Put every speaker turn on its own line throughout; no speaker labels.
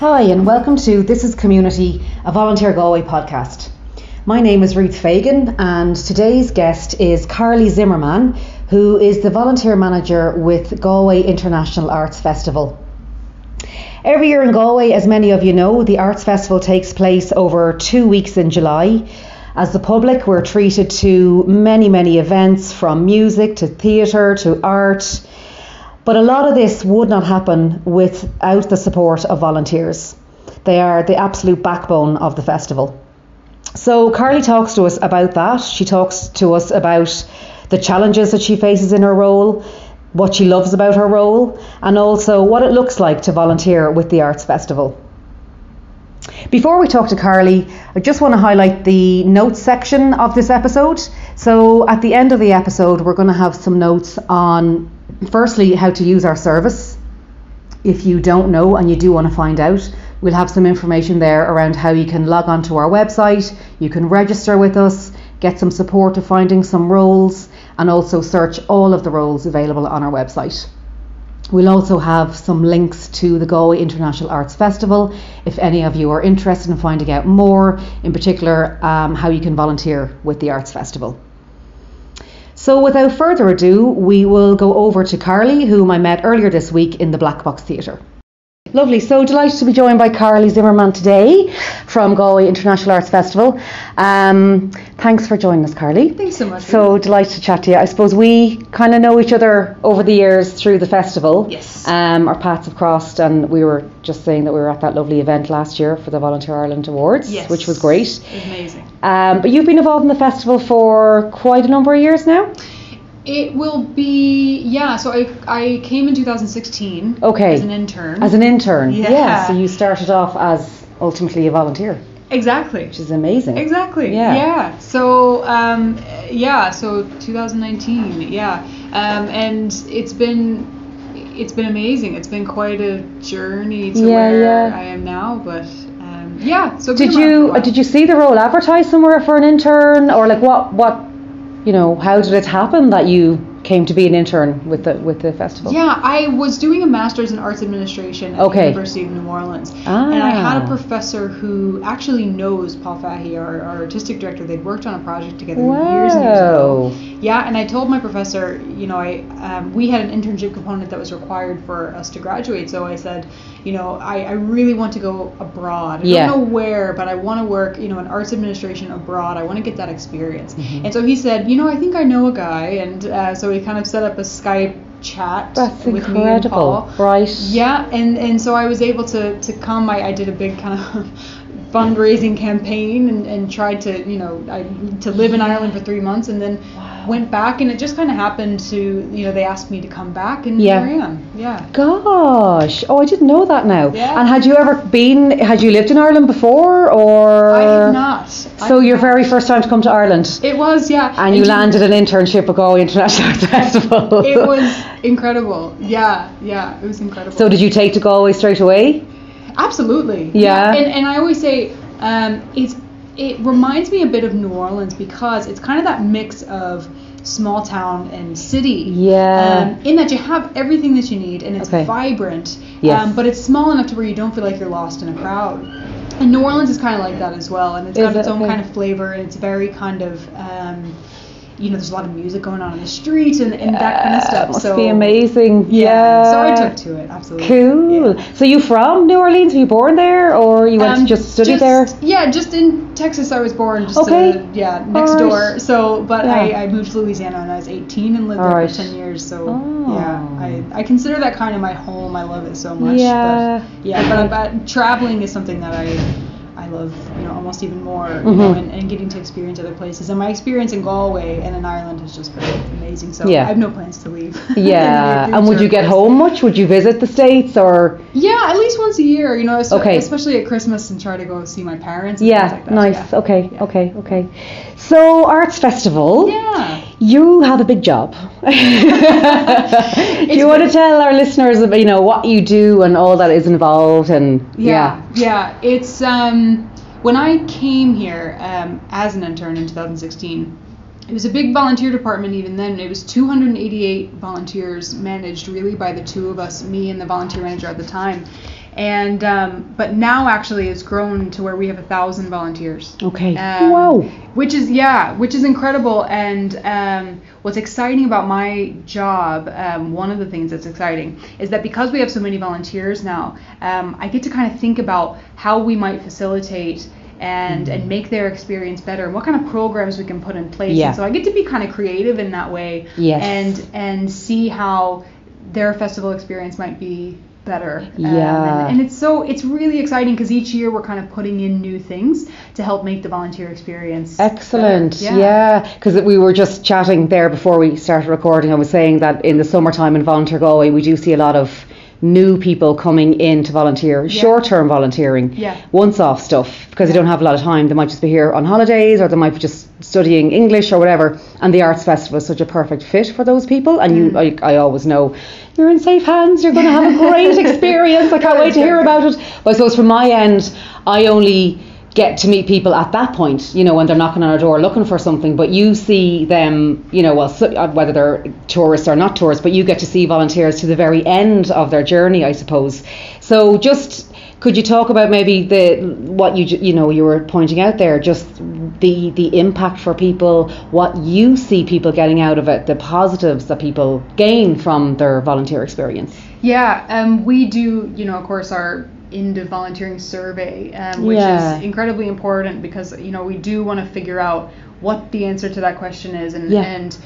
Hi, and welcome to This is Community, a Volunteer Galway podcast. My name is Ruth Fagan, and today's guest is Carly Zimmerman, who is the volunteer manager with Galway International Arts Festival. Every year in Galway, as many of you know, the Arts Festival takes place over two weeks in July. As the public, we're treated to many, many events from music to theatre to art. But a lot of this would not happen without the support of volunteers. They are the absolute backbone of the festival. So, Carly talks to us about that. She talks to us about the challenges that she faces in her role, what she loves about her role, and also what it looks like to volunteer with the Arts Festival. Before we talk to Carly, I just want to highlight the notes section of this episode. So, at the end of the episode, we're going to have some notes on firstly how to use our service. If you don't know and you do want to find out, we'll have some information there around how you can log onto our website, you can register with us, get some support to finding some roles, and also search all of the roles available on our website. We'll also have some links to the Galway International Arts Festival if any of you are interested in finding out more, in particular, um, how you can volunteer with the Arts Festival. So, without further ado, we will go over to Carly, whom I met earlier this week in the Black Box Theatre. Lovely. So delighted to be joined by Carly Zimmerman today from Galway International Arts Festival. Um, thanks for joining us, Carly.
Thanks so much.
So delighted to chat to you. I suppose we kind of know each other over the years through the festival.
Yes.
Um, our paths have crossed, and we were just saying that we were at that lovely event last year for the Volunteer Ireland Awards,
Yes.
which was great.
Amazing.
Um, but you've been involved in the festival for quite a number of years now.
It will be yeah. So I I came in 2016.
Okay.
As an intern.
As an intern,
Yeah.
So you started off as ultimately a volunteer,
exactly.
which is amazing.
Exactly.
Yeah.
Yeah. So um, yeah. So 2019. Yeah. Um, and it's been it's been amazing. It's been quite a journey to
Yeah,
where
yeah.
I am now. But um, yeah. So
Did
been around for a
you did you see the role advertised somewhere for an intern, or like what what you know how did it happen that you came to be an intern with the with the festival?
Yeah, I was doing a master's in arts administration at
Okay.
the University of New Orleans. And I had
Ah.
a professor who actually knows Paul Fahy, our, our artistic director. They'd worked on a project together years and years ago. Yeah, and I told my professor, you know, I um, we had an internship component that was required for us to graduate. So I said, you know, I, I really want to go abroad. I
Yeah.
don't know where, but I want to work, you know, in arts administration abroad. I want to get that experience.
Mm-hmm.
And so he said, you know, I think I know a guy, and uh, so we kind of set up a Skype chat
That's
with me and
incredible,
Paul.
right?
Yeah, and and so I was able to to come. I, I did a big kind of fundraising campaign and, and tried to you know I, to live in Ireland for three months and then
Wow.
went back and it just kind of happened to you know they asked me to come back and
Yeah.
here I am. Yeah.
Gosh, oh, I didn't know that now.
Yeah.
And had you ever been? Had you lived in Ireland before, or?
I have not. I
So
have
your
not.
very first time to come to Ireland,
It was yeah.
and you
do-
landed an internship at Galway International Festival.
It was incredible. Yeah, yeah, it was incredible.
So did you take to Galway straight away?
Absolutely.
Yeah.
And, and I always say um, it's it reminds me a bit of New Orleans because it's kind of that mix of small town and city.
Yeah.
Um, in that you have everything that you need and it's
Okay.
vibrant.
Yes.
Um, but it's small enough to where you don't feel like you're lost in a crowd. And New Orleans is kind of like that as well, and it's
Is
got its own
Okay.
kind of flavor, and it's very kind of, um, you know, there's a lot of music going on in the street and, and that kind of
Uh,
stuff.
Must
so
be amazing.
Yeah. So I took to it absolutely.
Cool.
Yeah.
So you from New Orleans? Were you born there, or you went
Um,
to just study
just-
there?
Yeah, just in Texas. I was born. Just
Okay.
uh, yeah, next
Alright.
door. So, but
Yeah.
I, I moved to Louisiana when I was 18 and lived there
Alright.
for 10 years. So
Oh.
yeah, I, I consider that kind of my home. I love it so much.
Yeah.
But, yeah, but, but traveling is something that I love, you know, almost even more, you know,
Mhm.
and, and getting to experience other places. And my experience in Galway and in Ireland has just been amazing. So
Yeah.
I have no plans to leave.
Yeah. And would you get
future.
home much? Would you visit the states or?
Yeah, at least once a year, you know, so-
Okay.
especially at Christmas and try to go see my parents. And
Yeah.
like that.
nice.
Yeah.
Okay.
Yeah.
Okay. Okay. So arts festival.
Yeah.
You have a big job. do you want to tell our listeners, about, you know, what you do and all that is involved, and
Yeah, yeah. It's um, when I came here um, as an intern in 2016. It was a big volunteer department even then. It was 288 volunteers managed really by the two of us, me and the volunteer manager at the time. And um, but now actually it's grown to where we have a thousand volunteers.
Okay.
Um,
wow.
Which is yeah, which is incredible. And um, what's exciting about my job, um, one of the things that's exciting is that because we have so many volunteers now, um, I get to kind of think about how we might facilitate. And,
Mm-hmm.
and make their experience better and what kind of programs we can put in place
Yeah.
and so I get to be kind of creative in that way
Yes.
and and see how their festival experience might be better Um,
Yeah.
and, and it's so it's really exciting because each year we're kind of putting in new things to help make the volunteer experience
Excellent.
better.
Yeah, because we were just chatting there before we started recording. I was saying that in the summertime in Volunteer Galway, we do see a lot of new people coming in to volunteer,
Yeah.
short-term volunteering,
Yeah.
once-off stuff, because they don't have a lot of time. They might just be here on holidays, or they might be just studying English or whatever. And the arts festival is such a perfect fit for those people. And you,
Mm.
I, I always know you're in safe hands. You're going to have a great experience. I can't wait to hear about it. But I suppose from my end, I only get to meet people at that point, you know, when they're knocking on our door looking for something. But you see them, you know, well, so, uh, whether they're tourists or not tourists, but you get to see volunteers to the very end of their journey, I suppose. So just could you talk about maybe the what you you know you were pointing out there, just the the impact for people, what you see people getting out of it, the positives that people gain from their volunteer experience.
Yeah, um, we do, you know, of course, our into volunteering survey, um, which
Yeah.
is incredibly important because you know we do want to figure out what the answer to that question is and
Yeah.
and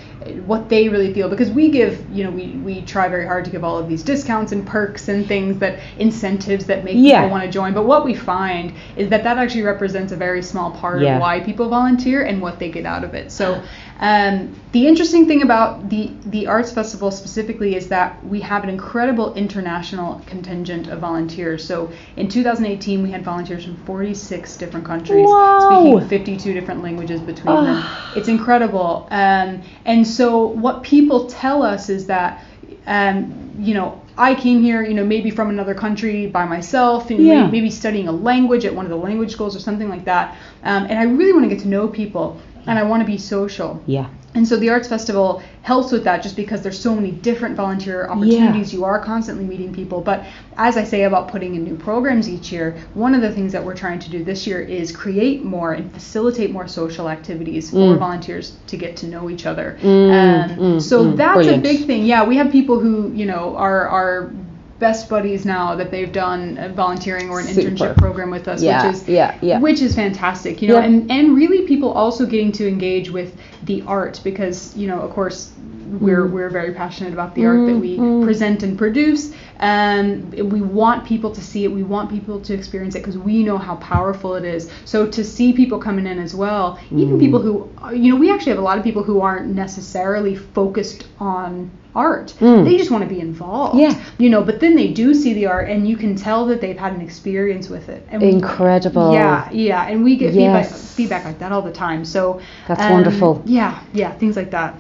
what they really feel because we give you know we, we try very hard to give all of these discounts and perks and things that incentives that make
Yeah.
people want to join but what we find is that that actually represents a very small part
Yeah.
of why people volunteer and what they get out of it so um, the interesting thing about the the arts festival specifically is that we have an incredible international contingent of volunteers. So in 2018, we had volunteers from 46 different countries
Wow.
speaking 52 different languages between them.
Ah.
It's incredible. Um, and so what people tell us is that, um, you know. I came here, you know, maybe from another country by myself, and
Yeah.
maybe, maybe studying a language at one of the language schools or something like that. Um, and I really want to get to know people, and I want to be social.
Yeah.
And so the Arts Festival helps with that just because there's so many different volunteer opportunities. Yeah. You are constantly meeting people. But as I say about putting in new programs each year, one of the things that we're trying to do this year is create more and facilitate more social activities for
Mm.
volunteers to get to know each other.
Mm,
um,
mm,
so
mm,
that's
brilliant.
a big thing. Yeah, we have people who, you know, are, are best buddies now that they've done a volunteering or an
Super.
internship program with us,
Yeah,
which is
yeah, yeah.
which is fantastic you know
Yeah.
and and really people also getting to engage with the art because you know of course we're we're very passionate about the art that we
Mm, mm.
present and produce um, we want people to see it we want people to experience it because we know how powerful it is so to see people coming in as well even
Mm.
people who you know we actually have a lot of people who aren't necessarily focused on art
Mm.
they just want to be involved
Yeah.
you know but then they do see the art and you can tell that they've had an experience with it and we-
Incredible.
yeah, yeah, and we get feedback, feedback like that all the time. So
That's
um,
wonderful.
Yeah, yeah, things like that.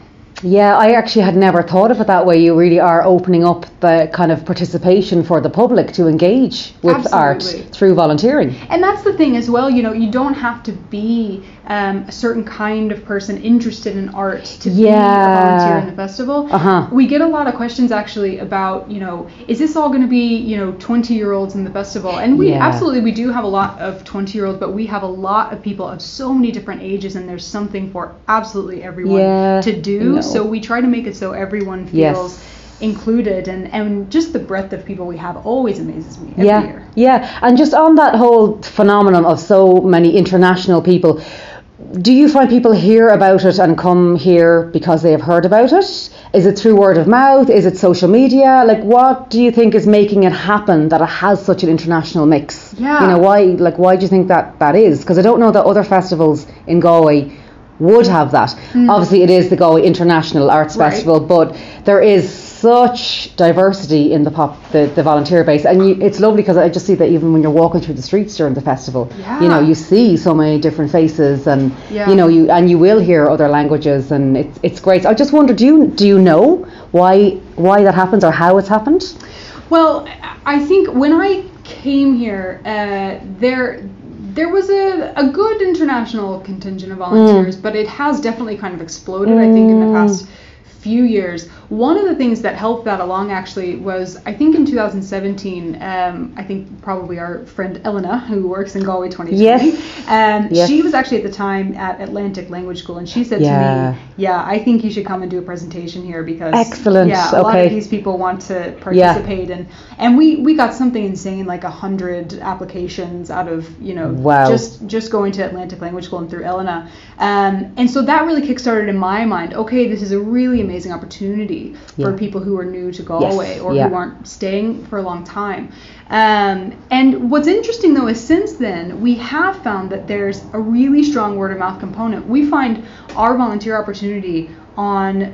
Yeah, I actually had never thought of it that way. You really are opening up the kind of participation for the public to engage with art through volunteering.
And that's the thing as well. You know, you don't have to be um, a certain kind of person interested in art to be a volunteer in the festival.
Uh-huh.
We get a lot of questions actually about, you know, is this all going to be, you know, 20 year olds in the festival? And we
Yeah.
absolutely we do have a lot of 20 year olds, but we have a lot of people of so many different ages, and there's something for absolutely everyone
Yeah,
to do.
know.
So we try to make it so everyone
Yes.
feels included, and and just the breadth of people we have always amazes me every
yeah,
year.
yeah, and just on that whole phenomenon of so many international people, do you find people hear about it and come here because they have heard about it? Is it through word of mouth? Is it social media? Like, what do you think is making it happen that it has such an international mix?
Yeah.
You know, why? Like, why do you think that that is? Because I don't know that other festivals in Galway would have that. Obviously, it is the Galway International Arts
Mm. Right.
Festival, but there is such diversity in the pop the, the volunteer base, and you, it's lovely because I just see that even when you're walking through the streets during the festival, you know, you see so many different faces, and
Yeah.
you know, you and you will hear other languages, and it's it's great. I just wonder, do you do you know why why that happens or how it's happened?
Well, I think when I came here, uh, there there was a, a good international contingent of volunteers, mm. but it has definitely kind of exploded. I think in the mm. past few years. One of the things that helped that along actually was I think in 2017, um, I think probably our friend Elena, who works in Galway 2020,
Yes.
um,
Yes.
she was actually at the time at Atlantic Language School, and she said
Yeah.
to me, "Yeah, I think you should come and do a presentation here because
Excellent,
Yeah, a lot of these people want to participate, and and we we got something insane like a hundred applications out of you know
Wow.
just just going to Atlantic Language School and through Elena, um, and so that really kickstarted in my mind. Okay, this is a really amazing opportunity for
Yeah.
people who are new to Galway or
yeah.
who aren't staying for a long time. Um, and what's interesting though is since then we have found that there's a really strong word of mouth component. We find our volunteer opportunity on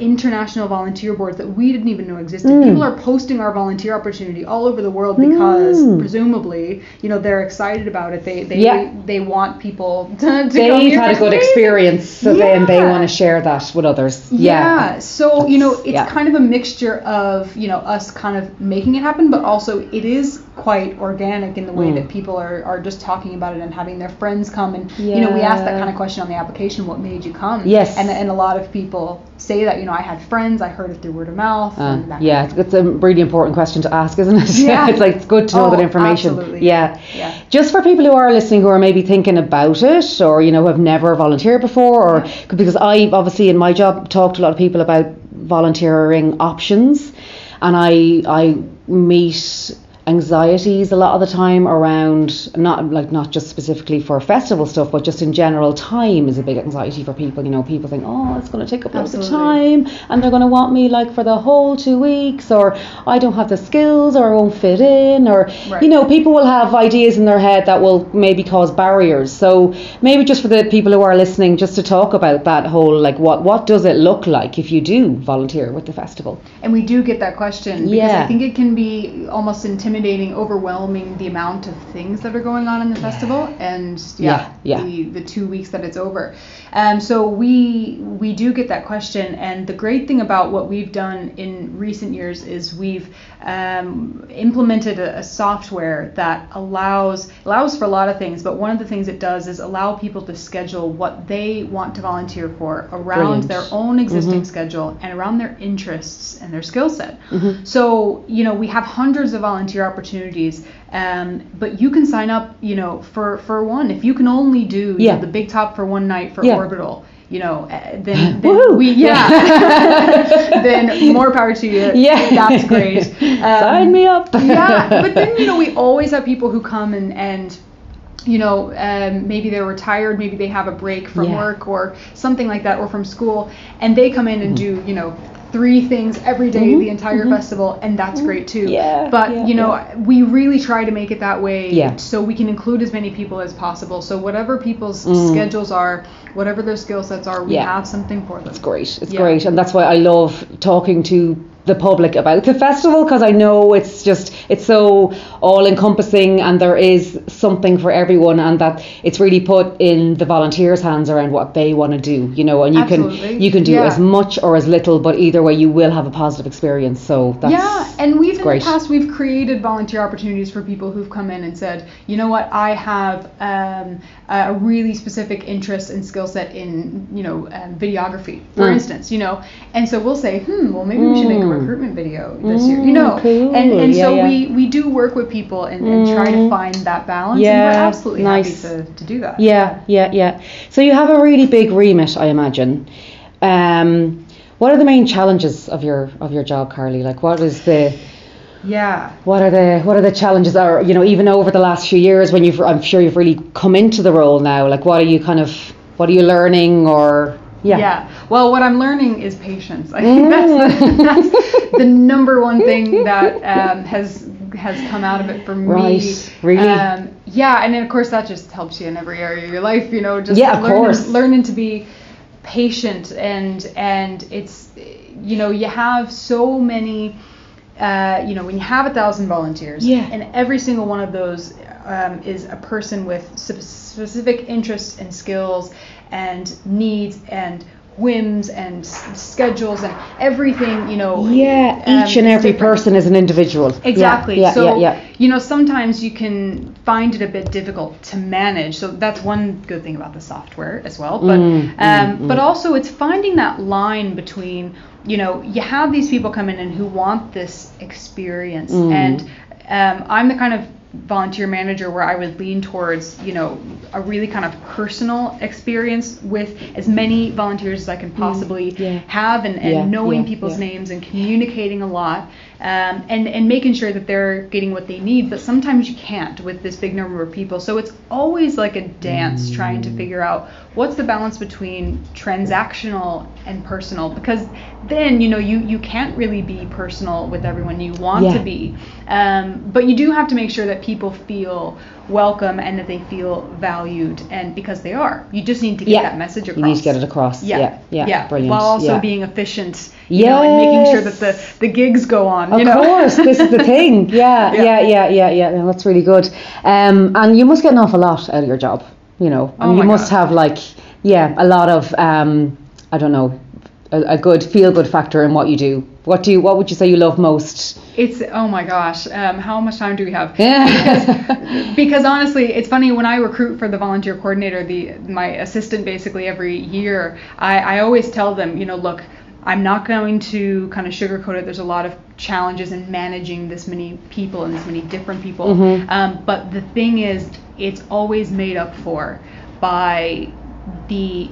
international volunteer boards that we didn't even know existed.
Mm.
People are posting our volunteer opportunity all over the world because
Mm.
presumably, you know, they're excited about it. They they
Yeah.
they want people to, to
They've had a good experience, so then they want to share that with others.
Yeah. So, you know, it's
yeah.
kind of a mixture of, you know, us kind of making it happen, but also it is quite organic in the way
Mm.
that people are, are just talking about it and having their friends come. And, you know, we asked that kind of question on the application what made you come?
Yes.
And, and a lot of people say that, you know, I had friends, I heard it through word of mouth.
Uh,
and that
yeah,
kind
it's, it's a really important question to ask, isn't it?
Yeah.
it's like it's good to know
Oh,
that information.
absolutely.
Yeah.
Yeah.
Just for people who are listening who are maybe thinking about it or you know have never volunteered before or because I obviously in my job talked to a lot of people about volunteering options and I I meet anxieties a lot of the time around not like not just specifically for festival stuff but just in general time is a big anxiety for people you know people think oh it's going to take up lots of time and they're going to want me like for the whole two weeks or I don't have the skills or I won't fit in or
Right.
you know people will have ideas in their head that will maybe cause barriers so maybe just for the people who are listening just to talk about that whole like what what does it look like if you do volunteer with the festival
And we do get that question because
Yeah.
I think it can be almost intimidating, overwhelming the amount of things that are going on in the festival and yeah,
Yeah, yeah.
The, the two weeks that it's over. Um, so we we do get that question, and the great thing about what we've done in recent years is we've um, implemented a, a software that allows allows for a lot of things, but one of the things it does is allow people to schedule what they want to volunteer for around
Brilliant.
their own existing schedule and around their interests and their skill set.
Mm-hmm.
So, you know, we have hundreds of volunteer opportunities, um, but you can sign up, you know, for, for one. If you can only do you
Yeah.
know, the big top for one night for
Yeah.
orbital, you know, uh, then, then we, yeah, then more power to you.
Yeah.
That's great. Um,
sign me up
yeah, but then you know we always have people who come and and you know um, maybe they're retired, maybe they have a break from
Yeah.
work or something like that, or from school, and they come in and do you know three things every day the entire festival, and that's great too.
Mm-hmm. Yeah,
But
yeah,
you know we really try to make it that way
Yeah.
so we can include as many people as possible. So whatever people's
Mm.
schedules are, whatever their skill sets are, we
Yeah.
have something for them.
It's great. It's
Yeah.
great, and that's why I love talking to the public about the festival because I know it's just it's so all encompassing and there is something for everyone and that it's really put in the volunteers' hands around what they want to do, you know, and you
Absolutely.
can you can do
Yeah.
as much or as little, but either way you will have a positive experience. So that's
yeah, and we've in
great.
the past we've created volunteer opportunities for people who've come in and said, you know what, I have um, a really specific interest and skill set in you know um, videography, for
Mm.
instance, you know, and so we'll say, hmm, well maybe we should make a
Mm.
Recruitment video this year, you
Mm,
know,
cool.
and and
Yeah,
so
yeah.
we we do work with people and, and try to
Mm.
find that balance, and
Yeah,
we're absolutely
nice.
happy to, to do that.
Yeah, yeah, yeah. So you have a really big remit, I imagine. Um, what are the main challenges of your of your job, Carly? Like, what is the
yeah.
what are the what are the challenges? Or you know, even over the last few years, when you've I'm sure you've really come into the role now. Like, what are you kind of what are you learning? Or yeah,
Yeah. Well, what I'm learning is patience. I think that's,
Mm.
that's the number one thing that um, has has come out of it for me.
Right, really?
Um, yeah, and then of course that just helps you in every area of your life. You know, just
Yeah, of
learning,
course.
learning to be patient and and it's you know you have so many. Uh, you know, when you have a thousand volunteers,
Yeah.
and every single one of those um, is a person with spe- specific interests and skills and needs and whims and schedules and everything. You know.
Yeah,
um,
each and every
different.
person is an individual.
Exactly.
Yeah,
so
yeah, yeah.
you know sometimes you can find it a bit difficult to manage. So that's one good thing about the software as well. But
Mm,
um, but also it's finding that line between you know you have these people come in and who want this experience
Mm.
and um, I'm the kind of volunteer manager where I would lean towards, you know, a really kind of personal experience with as many volunteers as I can possibly
Mm, yeah.
have and, and
Yeah,
knowing
yeah,
people's names and communicating a lot um, and, and making sure that they're getting what they need. But sometimes you can't with this big number of people. So it's always like a dance trying to figure out what's the balance between transactional and personal because then you know you you can't really be personal with everyone you want
Yeah.
to be um, but you do have to make sure that people feel welcome and that they feel valued and because they are you just need to get
Yeah.
that message across
You need to get it across. Yeah, yeah, Yeah. brilliant.
while also
yeah.
being efficient you know, and making sure that the the gigs go on
Of
you know
course, this is the thing. Yeah,
Yeah.
yeah, yeah, yeah, yeah. No, that's really good. Um, and you must get an awful lot out of your job, you know. And
Oh
you must
God.
have like, yeah, a lot of, um, I don't know, a, a good feel good factor in what you do. What do you? What would you say you love most?
It's oh my gosh, um, how much time do we have?
Yeah.
because honestly, it's funny when I recruit for the volunteer coordinator, the my assistant basically every year, I, I always tell them, you know, look, I'm not going to kind of sugarcoat it. There's a lot of challenges in managing this many people and this many different people.
Mhm.
Um, but the thing is, it's always made up for by the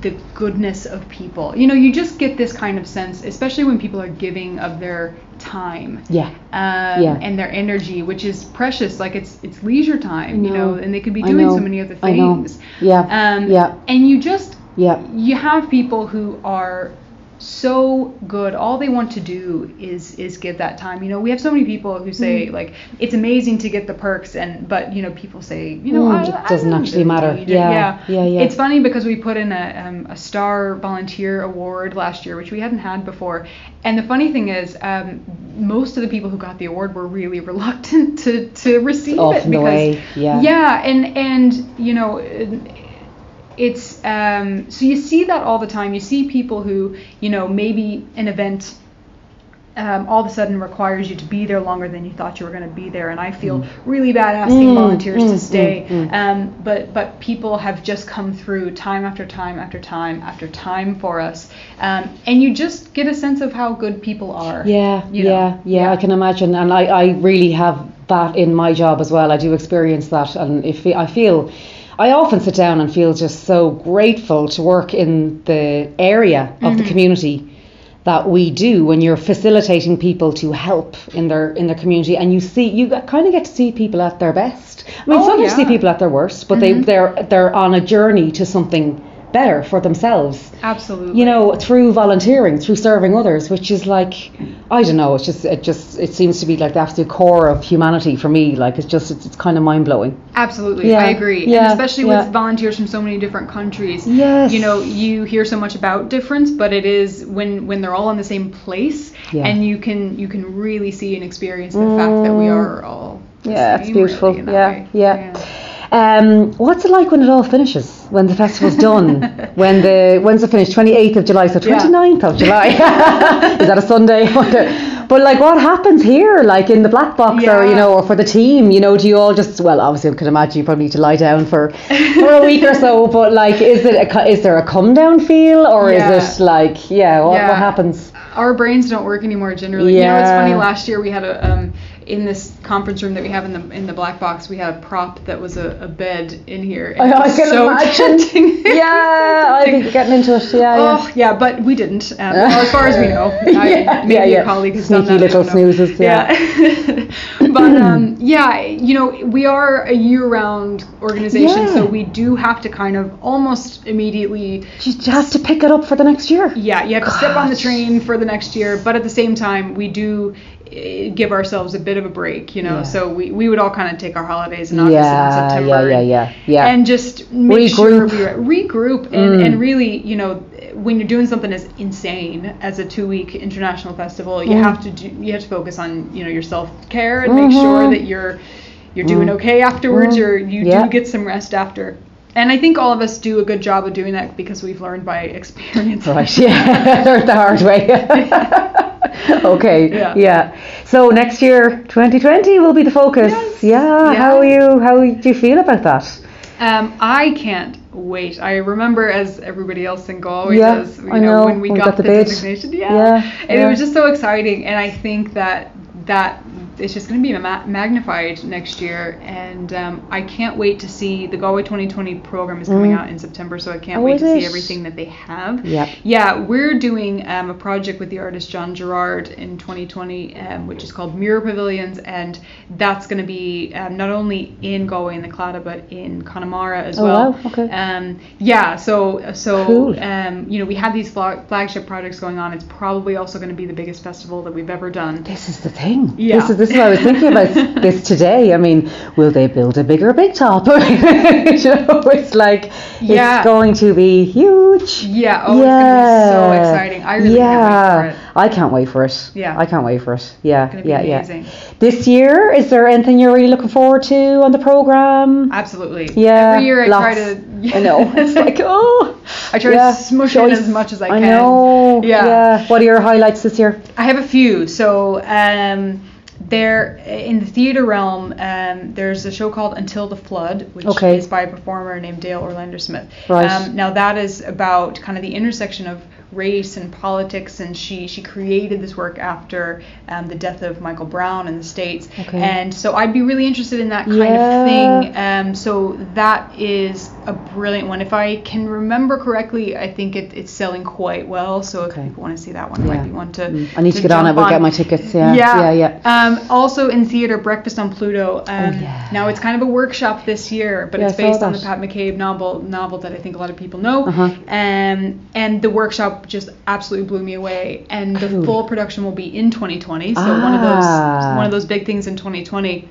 the goodness of people. You know, you just get this kind of sense, especially when people are giving of their time
yeah.
um,
Yeah.
and their energy, which is precious. Like it's it's leisure time, you
know.
know, and they could be doing so many other
I know.
things.
Yeah.
Um,
yeah.
And you just
Yeah.
you have people who are so good. All they want to do is is give that time. You know, we have so many people who say
Mm.
like it's amazing to get the perks, and but you know people say you know
Mm,
I,
it doesn't actually matter. Yeah,
yeah,
yeah, yeah.
It's funny because we put in a um, a star volunteer award last year, which we hadn't had before. And the funny thing is, um, most of the people who got the award were really reluctant to to receive it
Often the
because
way, yeah.
yeah, and and you know. It's um, so you see that all the time. You see people who, you know, maybe an event um, all of a sudden requires you to be there longer than you thought you were going to be there, and I feel really bad asking
Mm,
volunteers
mm,
to stay.
mm, mm.
Um, but but people have just come through time after time after time after time for us, um, and you just get a sense of how good people are.
Yeah,
you
yeah, yeah,
yeah.
I can imagine, and I, I really have that in my job as well. I do experience that, and if I feel, I often sit down and feel just so grateful to work in the area of
Mm-hmm.
the community that we do when you're facilitating people to help in their in their community, and you see you kind of get to see people at their best. I mean,
Oh,
sometimes you see people at their worst, but
Mhm.
they they're they're on a journey to something better for themselves
Absolutely.
you know through volunteering through serving others which is like i don't know it's just it just it seems to be like the absolute core of humanity for me like it's just it's, it's kind of mind-blowing
Absolutely,
Yeah,
I agree.
yeah,
and especially
yeah.
with volunteers from so many different countries.
Yes.
You know, you hear so much about difference, but it is when when they're all in the same place
Yeah.
and you can you can really see and experience the fact that we
Mm.
are all
yeah it's beautiful
really, that
yeah, yeah um what's it like when it all finishes when the festival's done when the when's it finished 28th of july so
Yeah.
29th of july is that a sunday but like what happens here like in the black box or you know or for the team you know do you all just well obviously i can imagine you probably need to lie down for for a week or so but like is it a, is there a come down feel or
Yeah.
is it like yeah what,
Yeah.
what happens
Our brains don't work anymore generally. You know, it's funny. Last year we had a um, in this conference room that we have in the in the black box. We had a prop that was a, a bed in here. and
I, I can
so
imagine
tempting.
yeah I think getting into it yeah, yeah.
Oh yeah, but we didn't. Um, well, as far as we know, I, maybe
yeah, yeah.
a colleague has done
Sneaky
that. I
little snoozes, yeah.
Yeah. but um, yeah, you know, we are a year-round organization,
Yeah.
so we do have to kind of almost immediately.
you just have to pick it up for the next year
Yeah, you have to step on the train for the next year, but at the same time, we do give ourselves a bit of a break, you know.
Yeah.
So we, we would all kind of take our holidays in August and September.
yeah yeah yeah yeah
and just make sure we re- regroup and,
Mm.
and really you know when you're doing something as insane as a two week international festival you
Mm.
have to do you have to focus on you know your self care and make
Mhm.
sure that you're you're doing
Mm.
okay afterwards
Mm.
or you
Yeah.
do get some rest after And I think all of us do a good job of doing that because we've learned by experience.
Right, yeah, learned the hard way. okay,
Yeah.
yeah. So next year, 2020 will be the focus.
Yes.
Yeah. How are you? How do you feel about that?
Um, I can't wait. I remember as everybody else in Galway
Yeah,
does, you
I know,
when we
we
got,
got the
the, designation. Yeah.
Yeah,
And
yeah.
it was just so exciting. And I think that that it's just going to be ma- magnified next year. And um, I can't wait to see the Galway 2020 program is coming
Mm.
out in September, so I can't
Oh,
wait to see everything that they have.
Yep.
Yeah, we're doing um, a project with the artist John Gerrard in 2020, um, which is called Mirror Pavilions, and that's going to be um, not only in Galway and the Claddagh, but in Connemara as
Oh,
well.
wow, okay.
Um, yeah, so so
Cool.
um, you know we have these flag- flagship projects going on. It's probably also going to be the biggest festival that we've ever done.
This is the thing.
Yeah.
This is this is I was thinking about this today. I mean, will they build a bigger big top? you know, it's like
Yeah.
it's going to be huge.
Yeah, oh, it's going to be so exciting. I really
yeah.
can't wait for it.
I can't wait for it.
Yeah.
I can't wait for it. Yeah.
It's be
yeah.
amazing.
Yeah. This year, is there anything you're really looking forward to on the program?
Absolutely.
Yeah.
Every year I
lots.
try to. Yeah.
I know. It's like oh.
I try
yeah,
to smush
choice.
in as much as I,
I
can.
know.
Yeah.
Yeah. What are your highlights this year?
I have a few. So um, there in the theater realm, um, there's a show called Until the Flood, which
Okay.
is by a performer named Dael Orlandersmith.
Right.
Um, now that is about kind of the intersection of race and politics, and she she created this work after um, the death of Michael Brown in the states.
Okay.
And so I'd be really interested in that kind
Yeah.
of thing. Um, so that is a brilliant one. If I can remember correctly, I think it, it's selling quite well. So if
Okay.
people want to see that one,
Yeah.
might be one to.
Mm. I need to get on it. We'll get my tickets. Yeah.
yeah,
Yeah. Yeah.
Also in theater, Breakfast on Pluto. Um,
Oh, yeah.
Now it's kind of a workshop this year, but
Yeah,
it's based on the. Pat McCabe novel, novel that I think a lot of people know.
Uh-huh.
Um, and the workshop just absolutely blew me away. And the
Cool.
full production will be in 2020, so one of those
Ah.
one of those big things in 2020.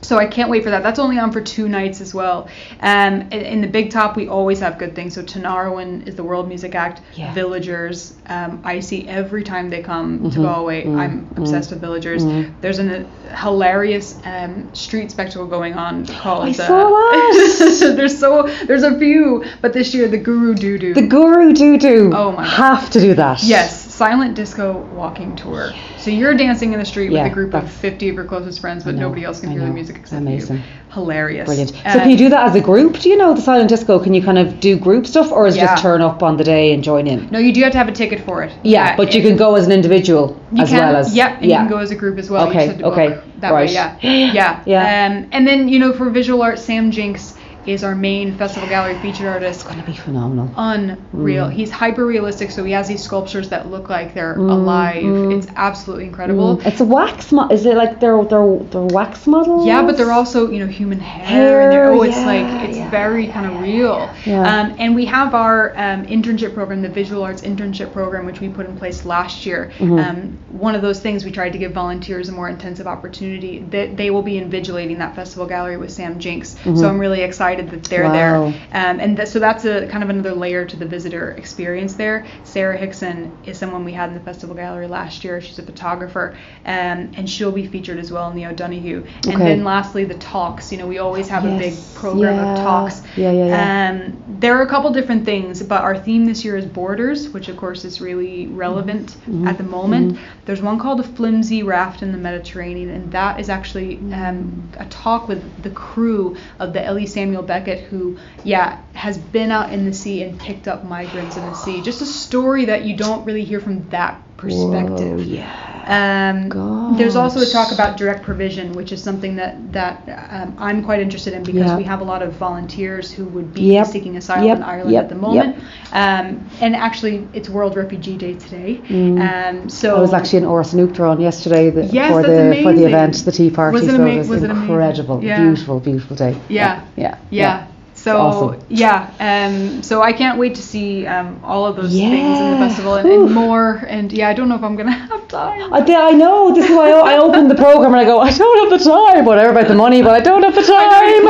So I can't wait for that. That's only on for two nights as well. Um, in, in the Big Top, we always have good things. So Tinariwen is the World Music Act.
Yeah.
Villagers, um, I see every time they come to
Mhm,
Galway.
mm,
I'm obsessed with Villagers.
mm.
There's an, a hilarious um, street spectacle going on called.
I
uh,
saw that.
there's so there's a few, but this year the Guru Dudu.
The Guru Dudu.
Oh my God.
Have to do that.
Yes, silent disco walking tour. So you're dancing in the street
Yeah,
with a group of 50 of your closest friends, but
know,
nobody else can
I
hear the music except
Amazing.
you. Hilarious.
Brilliant. So
Um,
can you do that as a group? Do you know the silent disco? Can you kind of do group stuff, or is it
Yeah.
just turn up on the day and join in?
No, you do have to have a ticket for it.
Yeah, but you can go as an individual
You
as
can,
well as
yep, and
yeah.
you can go as a group as well.
Okay,
just have to
okay,
that
right.
way, yeah,
Yeah,
yeah,
yeah.
Um, and then you know for visual art, Sam Jinks is our main festival gallery featured artist.
It's gonna be phenomenal.
Unreal.
Mm.
He's hyper realistic, so he has these sculptures that look like they're
Mm,
alive.
mm.
It's absolutely incredible.
Mm. It's a wax. Mo- is it like they're they're they're wax models?
Yeah, but they're also, you know, human hair,
Hair,
there. Oh, it's
yeah,
like it's
yeah,
very kind of real.
Yeah.
Um, and we have our um, internship program, the Visual Arts Internship Program, which we put in place last year.
Mhm.
Um, one of those things we tried to give volunteers a more intensive opportunity. That they will be invigilating that festival gallery with Sam Jinks.
Mhm.
So I'm really excited that they're
Wow.
there. Um, and th- so that's a kind of another layer to the visitor experience there. Sarah Hickson is someone we had in the festival gallery last year. She's a photographer, um, and she'll be featured as well in the O'Donoghue. And then lastly, the talks. You know, we always have a big program
yeah.
of talks.
Yeah, yeah, yeah.
Um, there are a couple different things, but our theme this year is borders, which of course is really relevant
Mhm,
at the moment.
mhm.
There's one called a flimsy raft in the Mediterranean, and that is actually um, a talk with the crew of the LÉ Samuel Beckett, who, yeah, has been out in the sea and picked up migrants in the sea. Just a story that you don't really hear from that perspective.
Whoa, yeah.
Um, there's also a talk about direct provision, which is something that that um, I'm quite interested in because
Yeah.
we have a lot of volunteers who would be
Yep.
seeking asylum
Yep.
in Ireland
Yep.
at the moment. Um, and actually, it's World Refugee Day today.
Mm.
Um, so
I was actually in Orsanukdron yesterday the,
Yes,
for the for the event, the tea party.
Was it
so
ama-
it was,
was it amazing?
incredible,
Yeah.
beautiful, beautiful day.
Yeah.
yeah,
Yeah. So
awesome.
yeah, um, so I can't wait to see um, all of those things in the festival and, and more. And yeah, I don't know if I'm gonna have time.
I, I know. This is why I, I opened the program and I go, I don't have the time. Whatever about the money, but I don't have the time.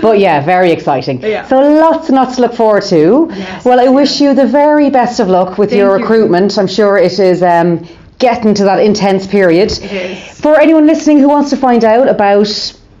but yeah, very exciting.
Yeah.
So lots and lots to look forward to.
Yes,
well, I wish you the very best of luck with
Thank
your
you.
recruitment. I'm sure it is um, getting to that intense period.
It is.
For anyone listening who wants to find out about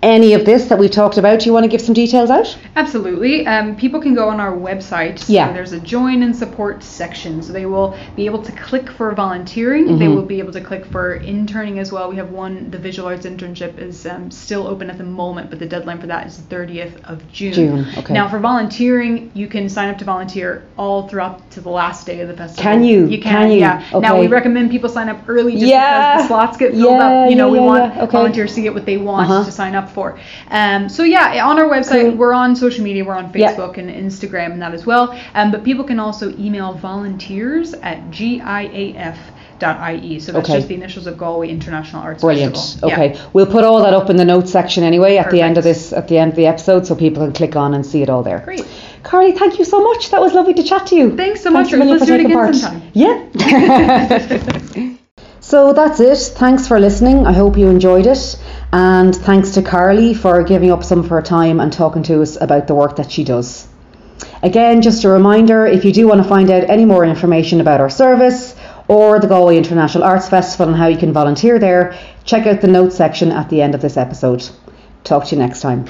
any of this that we've talked about, do you want to give some details out?
Absolutely. Um, people can go on our website. So
Yeah.
There's a join and support section. So they will be able to click for volunteering. They
Mm-hmm.
will be able to click for interning as well. We have one, the visual arts internship is um, still open at the moment, but the deadline for that is the 30th of June.
June, okay.
Now for volunteering, you can sign up to volunteer all throughout to the last day of the festival.
Can you?
You can,
Can you?
yeah. Now we recommend people sign up early just
Yeah.
because the slots get filled
Yeah,
up. You know,
yeah,
we want.
Okay.
volunteers to get what they want
Uh-huh.
to sign up for. Um, so yeah, on our website,
Cool.
we're on social media, we're on
Yeah.
Facebook and Instagram and that as well. Um, but people can also email volunteers at giaf.ie. So that's
Okay.
just the initials of Galway International Arts
Brilliant.
Festival. Yeah.
Okay, we'll put all that up in the notes section anyway at the end of this, at the end of the episode, so people can click on and see it all there.
Great.
Carly, thank you so much. That was lovely to chat to you.
Thanks so much, Ruth.
for
Let's do it again
part.
sometime.
Yeah. so that's it. Thanks for listening. I hope you enjoyed it. And thanks to Carly for giving up some of her time and talking to us about the work that she does. Again, just a reminder if you do want to find out any more information about our service or the Galway International Arts Festival and how you can volunteer there, check out the notes section at the end of this episode. Talk to you next time.